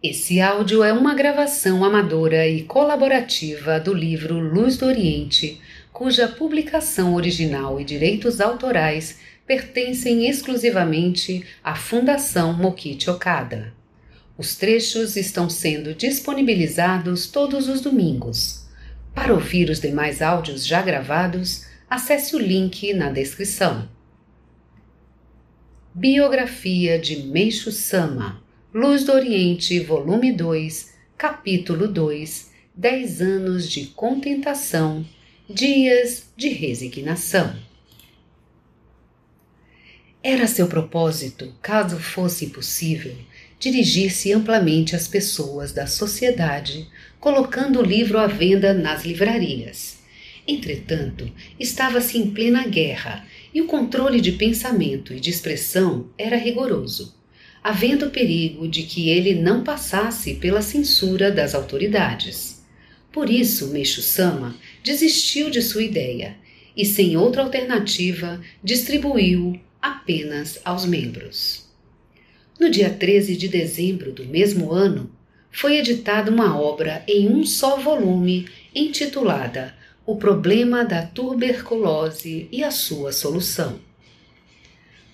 Esse áudio é uma gravação amadora e colaborativa do livro Luz do Oriente, cuja publicação original e direitos autorais pertencem exclusivamente à Fundação Mokichi Okada. Os trechos estão sendo disponibilizados todos os domingos. Para ouvir os demais áudios já gravados, acesse o link na descrição. Biografia de Meixo Sama Luz do Oriente, volume 2, capítulo 2 Dez anos de contentação, dias de resignação. Era seu propósito, caso fosse possível, dirigir-se amplamente às pessoas da sociedade, colocando o livro à venda nas livrarias. Entretanto, estava-se em plena guerra e o controle de pensamento e de expressão era rigoroso havendo perigo de que ele não passasse pela censura das autoridades. Por isso, Meixo Sama desistiu de sua ideia e, sem outra alternativa, distribuiu apenas aos membros. No dia 13 de dezembro do mesmo ano, foi editada uma obra em um só volume intitulada O Problema da Tuberculose e a Sua Solução.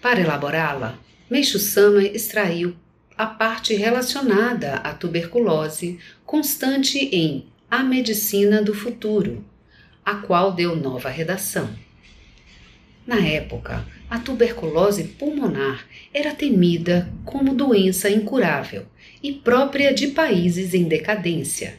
Para elaborá-la, Meixo Sama extraiu a parte relacionada à tuberculose constante em A Medicina do Futuro, a qual deu nova redação. Na época, a tuberculose pulmonar era temida como doença incurável e própria de países em decadência,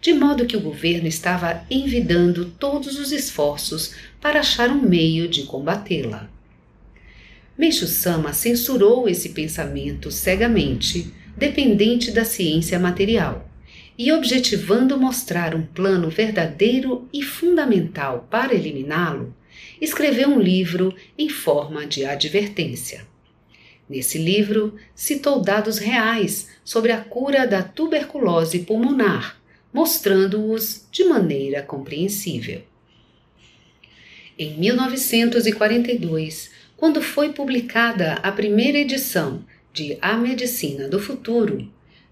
de modo que o governo estava envidando todos os esforços para achar um meio de combatê-la. Meixo Sama censurou esse pensamento cegamente, dependente da ciência material, e objetivando mostrar um plano verdadeiro e fundamental para eliminá-lo, escreveu um livro em forma de advertência. Nesse livro, citou dados reais sobre a cura da tuberculose pulmonar, mostrando-os de maneira compreensível. Em 1942, quando foi publicada a primeira edição de A Medicina do Futuro,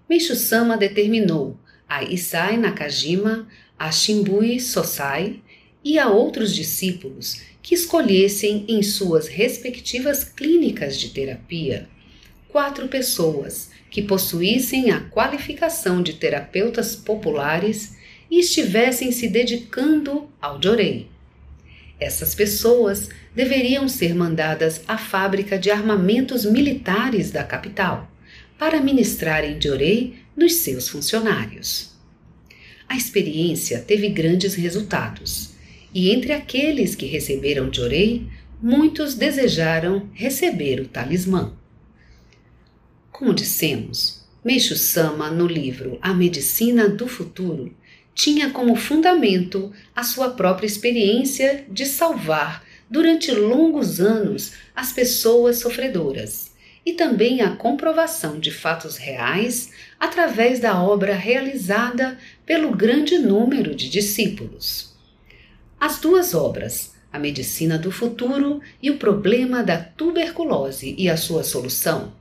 Meishu Sama determinou a Isai Nakajima, a Shimbui Sosai e a outros discípulos que escolhessem em suas respectivas clínicas de terapia quatro pessoas que possuíssem a qualificação de terapeutas populares e estivessem se dedicando ao Jorei. Essas pessoas deveriam ser mandadas à fábrica de armamentos militares da capital para ministrarem Diorei nos seus funcionários. A experiência teve grandes resultados, e entre aqueles que receberam Diorei, muitos desejaram receber o talismã. Como dissemos, Meixo Sama, no livro A Medicina do Futuro, tinha como fundamento a sua própria experiência de salvar durante longos anos as pessoas sofredoras e também a comprovação de fatos reais através da obra realizada pelo grande número de discípulos. As duas obras, A Medicina do Futuro e O Problema da Tuberculose e a Sua Solução,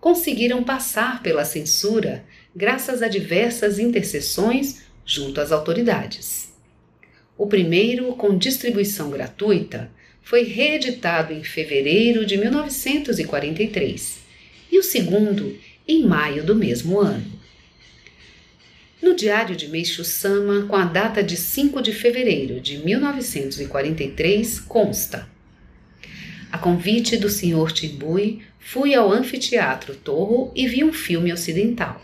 conseguiram passar pela censura graças a diversas intercessões junto às autoridades. O primeiro, com distribuição gratuita, foi reeditado em fevereiro de 1943 e o segundo em maio do mesmo ano. No diário de Meishu Sama, com a data de 5 de fevereiro de 1943, consta: A convite do Sr. Tibui, fui ao anfiteatro Torro e vi um filme ocidental.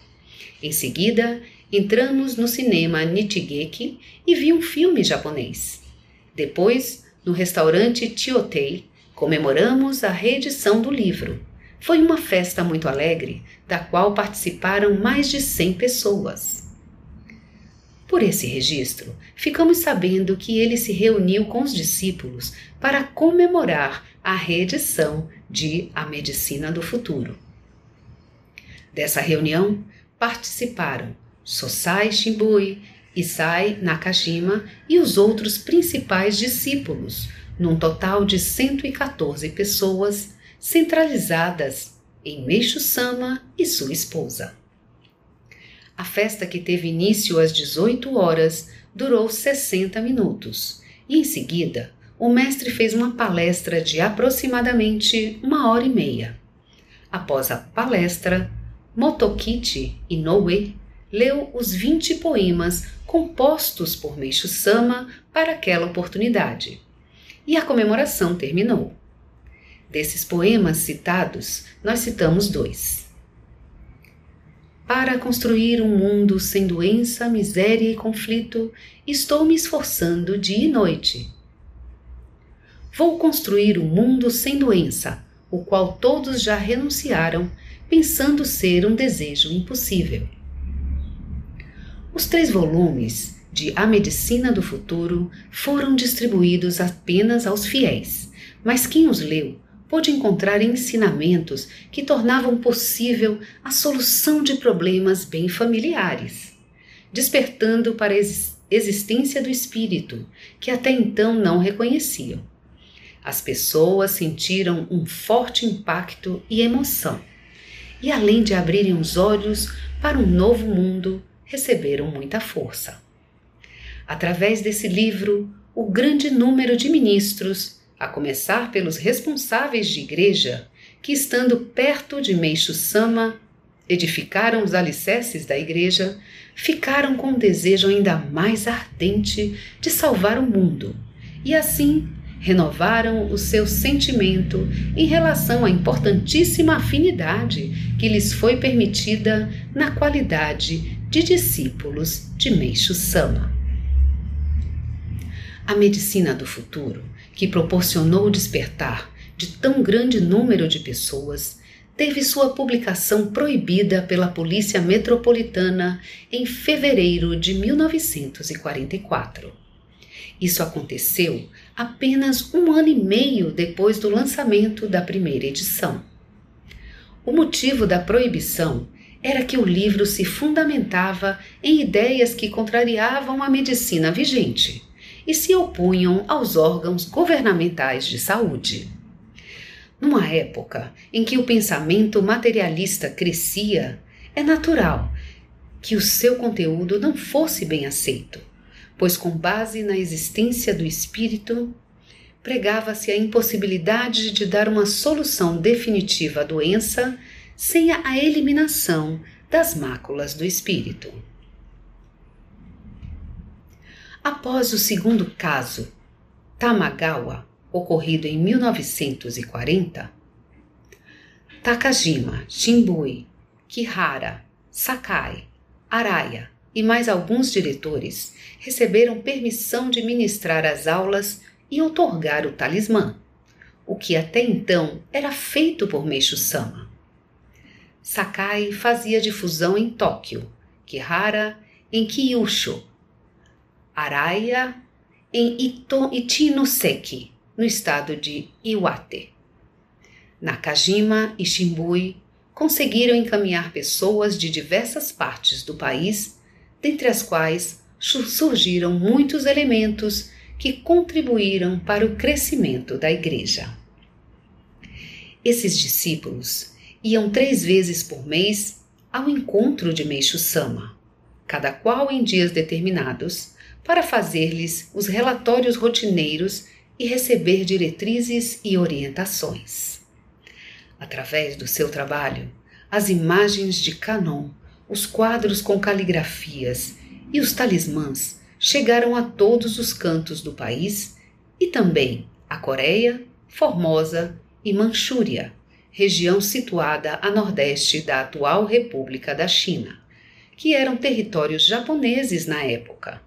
Em seguida, entramos no cinema Nichigeki e vi um filme japonês. Depois, no restaurante Chiotei, comemoramos a reedição do livro. Foi uma festa muito alegre, da qual participaram mais de 100 pessoas. Por esse registro, ficamos sabendo que ele se reuniu com os discípulos para comemorar a reedição de A Medicina do Futuro. Dessa reunião participaram Sosai Shimbui, Isai Nakajima e os outros principais discípulos, num total de 114 pessoas centralizadas em Meishu Sama e sua esposa. A festa, que teve início às 18 horas, durou 60 minutos e, em seguida, o mestre fez uma palestra de aproximadamente uma hora e meia. Após a palestra, Motokichi Inoue leu os 20 poemas compostos por Meishu Sama para aquela oportunidade. E a comemoração terminou. Desses poemas citados, nós citamos dois. Para construir um mundo sem doença, miséria e conflito, estou me esforçando dia e noite. Vou construir um mundo sem doença, o qual todos já renunciaram, pensando ser um desejo impossível. Os três volumes de A Medicina do Futuro foram distribuídos apenas aos fiéis, mas quem os leu pôde encontrar ensinamentos que tornavam possível a solução de problemas bem familiares, despertando para a existência do espírito que até então não reconheciam. As pessoas sentiram um forte impacto e emoção, e além de abrirem os olhos para um novo mundo, receberam muita força. Através desse livro, o grande número de ministros, a começar pelos responsáveis de igreja, que estando perto de Meixo Sama, edificaram os alicerces da igreja, ficaram com um desejo ainda mais ardente de salvar o mundo e assim renovaram o seu sentimento em relação à importantíssima afinidade que lhes foi permitida na qualidade de discípulos de Meixo Sama. A medicina do futuro, que proporcionou o despertar de tão grande número de pessoas, teve sua publicação proibida pela Polícia Metropolitana em fevereiro de 1944. Isso aconteceu apenas um ano e meio depois do lançamento da primeira edição. O motivo da proibição era que o livro se fundamentava em ideias que contrariavam a medicina vigente e se opunham aos órgãos governamentais de saúde. Numa época em que o pensamento materialista crescia, é natural que o seu conteúdo não fosse bem aceito, pois, com base na existência do espírito, pregava-se a impossibilidade de dar uma solução definitiva à doença sem a eliminação das máculas do espírito. Após o segundo caso, Tamagawa, ocorrido em 1940, Takajima, Shimbui, Kihara, Sakai, Araya e mais alguns diretores receberam permissão de ministrar as aulas e otorgar o talismã, o que até então era feito por Meishu Sama. Sakai fazia difusão em Tóquio, Kihara em Kyushu, Araya em Ito, Ichinoseki, no estado de Iwate. Nakajima e Shimbui conseguiram encaminhar pessoas de diversas partes do país, dentre as quais surgiram muitos elementos que contribuíram para o crescimento da igreja. Esses discípulos iam três vezes por mês ao encontro de Meixo Sama, cada qual em dias determinados, para fazer-lhes os relatórios rotineiros e receber diretrizes e orientações. Através do seu trabalho, as imagens de Canon, os quadros com caligrafias e os talismãs chegaram a todos os cantos do país e também a Coreia, Formosa e Manchúria, região situada a nordeste da atual República da China, que eram territórios japoneses na época,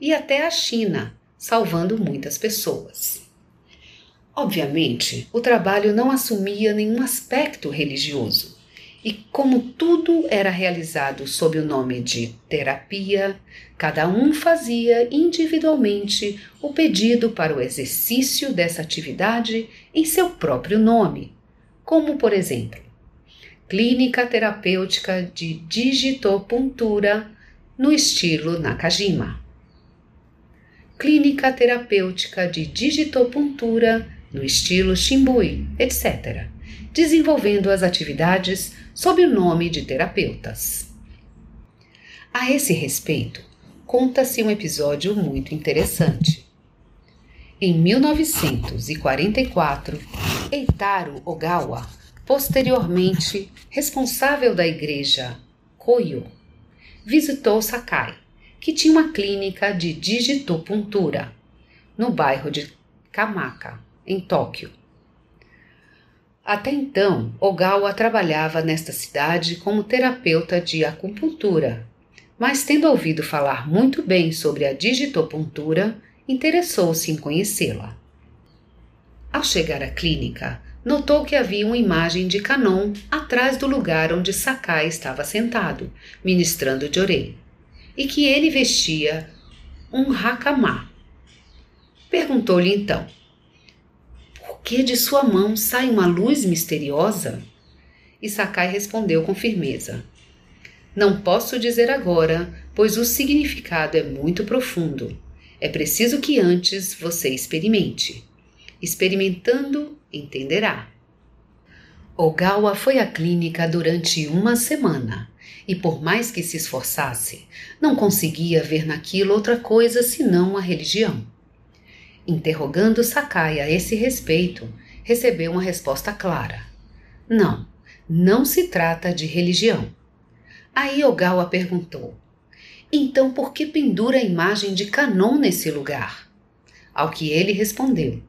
e até a China, salvando muitas pessoas. Obviamente, o trabalho não assumia nenhum aspecto religioso, e como tudo era realizado sob o nome de terapia, cada um fazia individualmente o pedido para o exercício dessa atividade em seu próprio nome, como por exemplo, clínica terapêutica de digitopuntura no estilo Nakajima, clínica terapêutica de digitopuntura no estilo Shimbui, etc., desenvolvendo as atividades sob o nome de terapeutas. A esse respeito, conta-se um episódio muito interessante. Em 1944, Eitaro Ogawa, posteriormente responsável da igreja Koyo, visitou Sakai, que tinha uma clínica de digitopuntura no bairro de Kamaka, em Tóquio. Até então, Ogawa trabalhava nesta cidade como terapeuta de acupuntura, mas tendo ouvido falar muito bem sobre a digitopuntura, interessou-se em conhecê-la. Ao chegar à clínica, notou que havia uma imagem de Kanon atrás do lugar onde Sakai estava sentado, ministrando Jorei, e que ele vestia um hakama. Perguntou-lhe então: Por que de sua mão sai uma luz misteriosa? E Sakai respondeu com firmeza: Não posso dizer agora, pois o significado é muito profundo. É preciso que antes você experimente. Experimentando, entenderá. Ogawa foi à clínica durante uma semana e, por mais que se esforçasse, não conseguia ver naquilo outra coisa senão a religião. Interrogando Sakai a esse respeito, recebeu uma resposta clara: Não, não se trata de religião. Aí Ogawa perguntou: então, por que pendura a imagem de Canon nesse lugar? Ao que ele respondeu: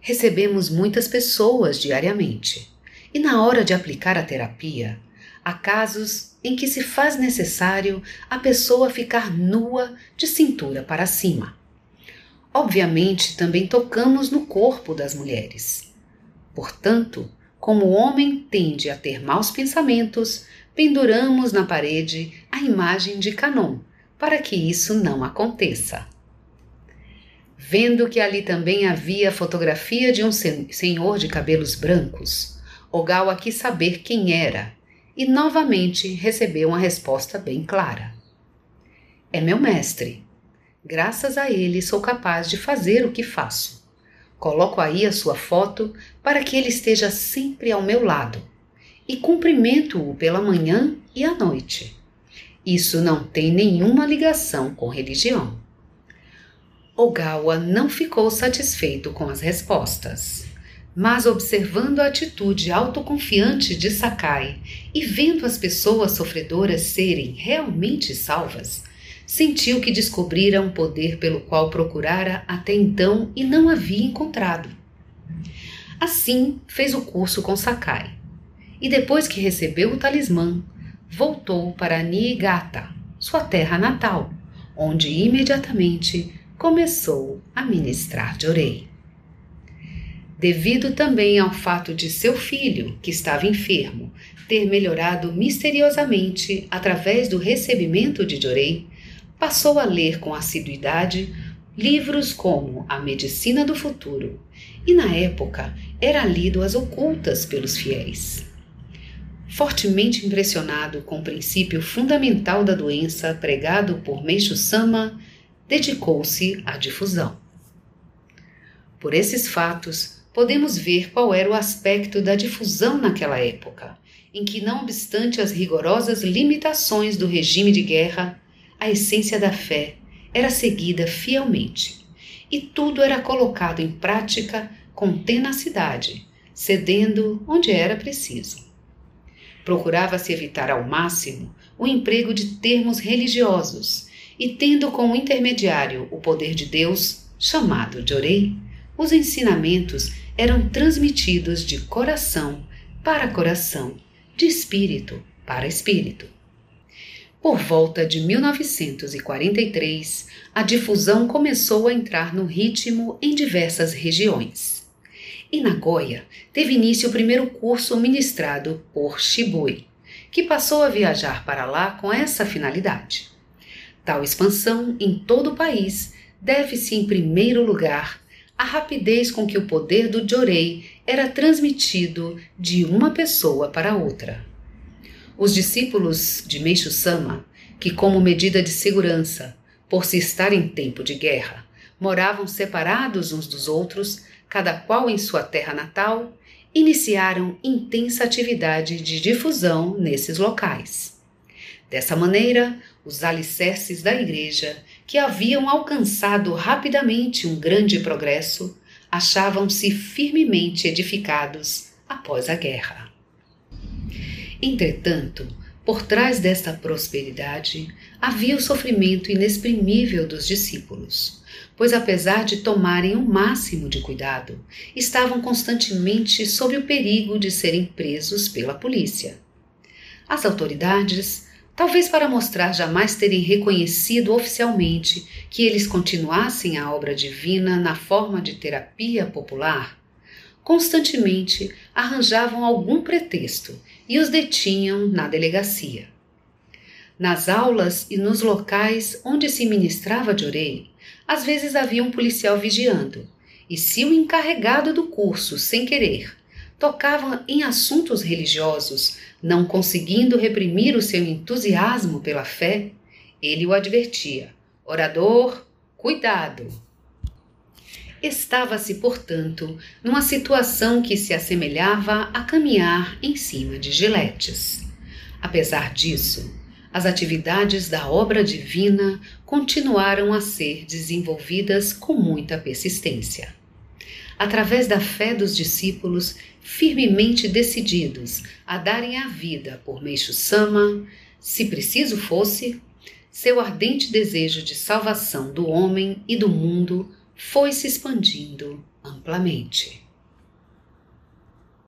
Recebemos muitas pessoas diariamente, e na hora de aplicar a terapia, há casos em que se faz necessário a pessoa ficar nua de cintura para cima. Obviamente, também tocamos no corpo das mulheres. Portanto, como o homem tende a ter maus pensamentos, penduramos na parede a imagem de Canon, para que isso não aconteça. Vendo que ali também havia a fotografia de um senhor de cabelos brancos, Ogawa quis saber quem era e novamente recebeu uma resposta bem clara. É meu mestre. Graças a ele sou capaz de fazer o que faço. Coloco aí a sua foto para que ele esteja sempre ao meu lado e cumprimento-o pela manhã e à noite. Isso não tem nenhuma ligação com religião. Ogawa não ficou satisfeito com as respostas, mas observando a atitude autoconfiante de Sakai e vendo as pessoas sofredoras serem realmente salvas, sentiu que descobrira um poder pelo qual procurara até então e não havia encontrado. Assim, fez o curso com Sakai e depois que recebeu o talismã, voltou para Niigata, sua terra natal, onde imediatamente começou a ministrar Jorei. Devido também ao fato de seu filho, que estava enfermo, ter melhorado misteriosamente através do recebimento de Jorei, passou a ler com assiduidade livros como A Medicina do Futuro, e na época era lido às ocultas pelos fiéis. Fortemente impressionado com o princípio fundamental da doença pregado por Meishu Sama, dedicou-se à difusão. Por esses fatos, podemos ver qual era o aspecto da difusão naquela época, em que, não obstante as rigorosas limitações do regime de guerra, a essência da fé era seguida fielmente e tudo era colocado em prática com tenacidade, cedendo onde era preciso. Procurava-se evitar ao máximo o emprego de termos religiosos e, tendo como intermediário o poder de Deus, chamado Jorei, os ensinamentos eram transmitidos de coração para coração, de espírito para espírito. Por volta de 1943, a difusão começou a entrar no ritmo em diversas regiões. Em Nagoya, teve início o primeiro curso ministrado por Shibui, que passou a viajar para lá com essa finalidade. Tal expansão em todo o país deve-se, em primeiro lugar, à rapidez com que o poder do Jorei era transmitido de uma pessoa para outra. Os discípulos de Meishu Sama, que, como medida de segurança, por se estar em tempo de guerra, moravam separados uns dos outros, cada qual em sua terra natal, iniciaram intensa atividade de difusão nesses locais. Dessa maneira, os alicerces da Igreja, que haviam alcançado rapidamente um grande progresso, achavam-se firmemente edificados após a guerra. Entretanto, por trás desta prosperidade havia o sofrimento inexprimível dos discípulos, pois, apesar de tomarem o máximo de cuidado, estavam constantemente sob o perigo de serem presos pela polícia. As autoridades, talvez para mostrar jamais terem reconhecido oficialmente que eles continuassem a obra divina na forma de terapia popular, constantemente arranjavam algum pretexto e os detinham na delegacia. Nas aulas e nos locais onde se ministrava de orei, às vezes havia um policial vigiando, e se o encarregado do curso, sem querer, tocava em assuntos religiosos, não conseguindo reprimir o seu entusiasmo pela fé, ele o advertia: Orador, cuidado! Estava-se, portanto, numa situação que se assemelhava a caminhar em cima de giletes. Apesar disso, as atividades da obra divina continuaram a ser desenvolvidas com muita persistência. Através da fé dos discípulos, firmemente decididos a darem a vida por Meixo Sama, se preciso fosse, seu ardente desejo de salvação do homem e do mundo foi se expandindo amplamente.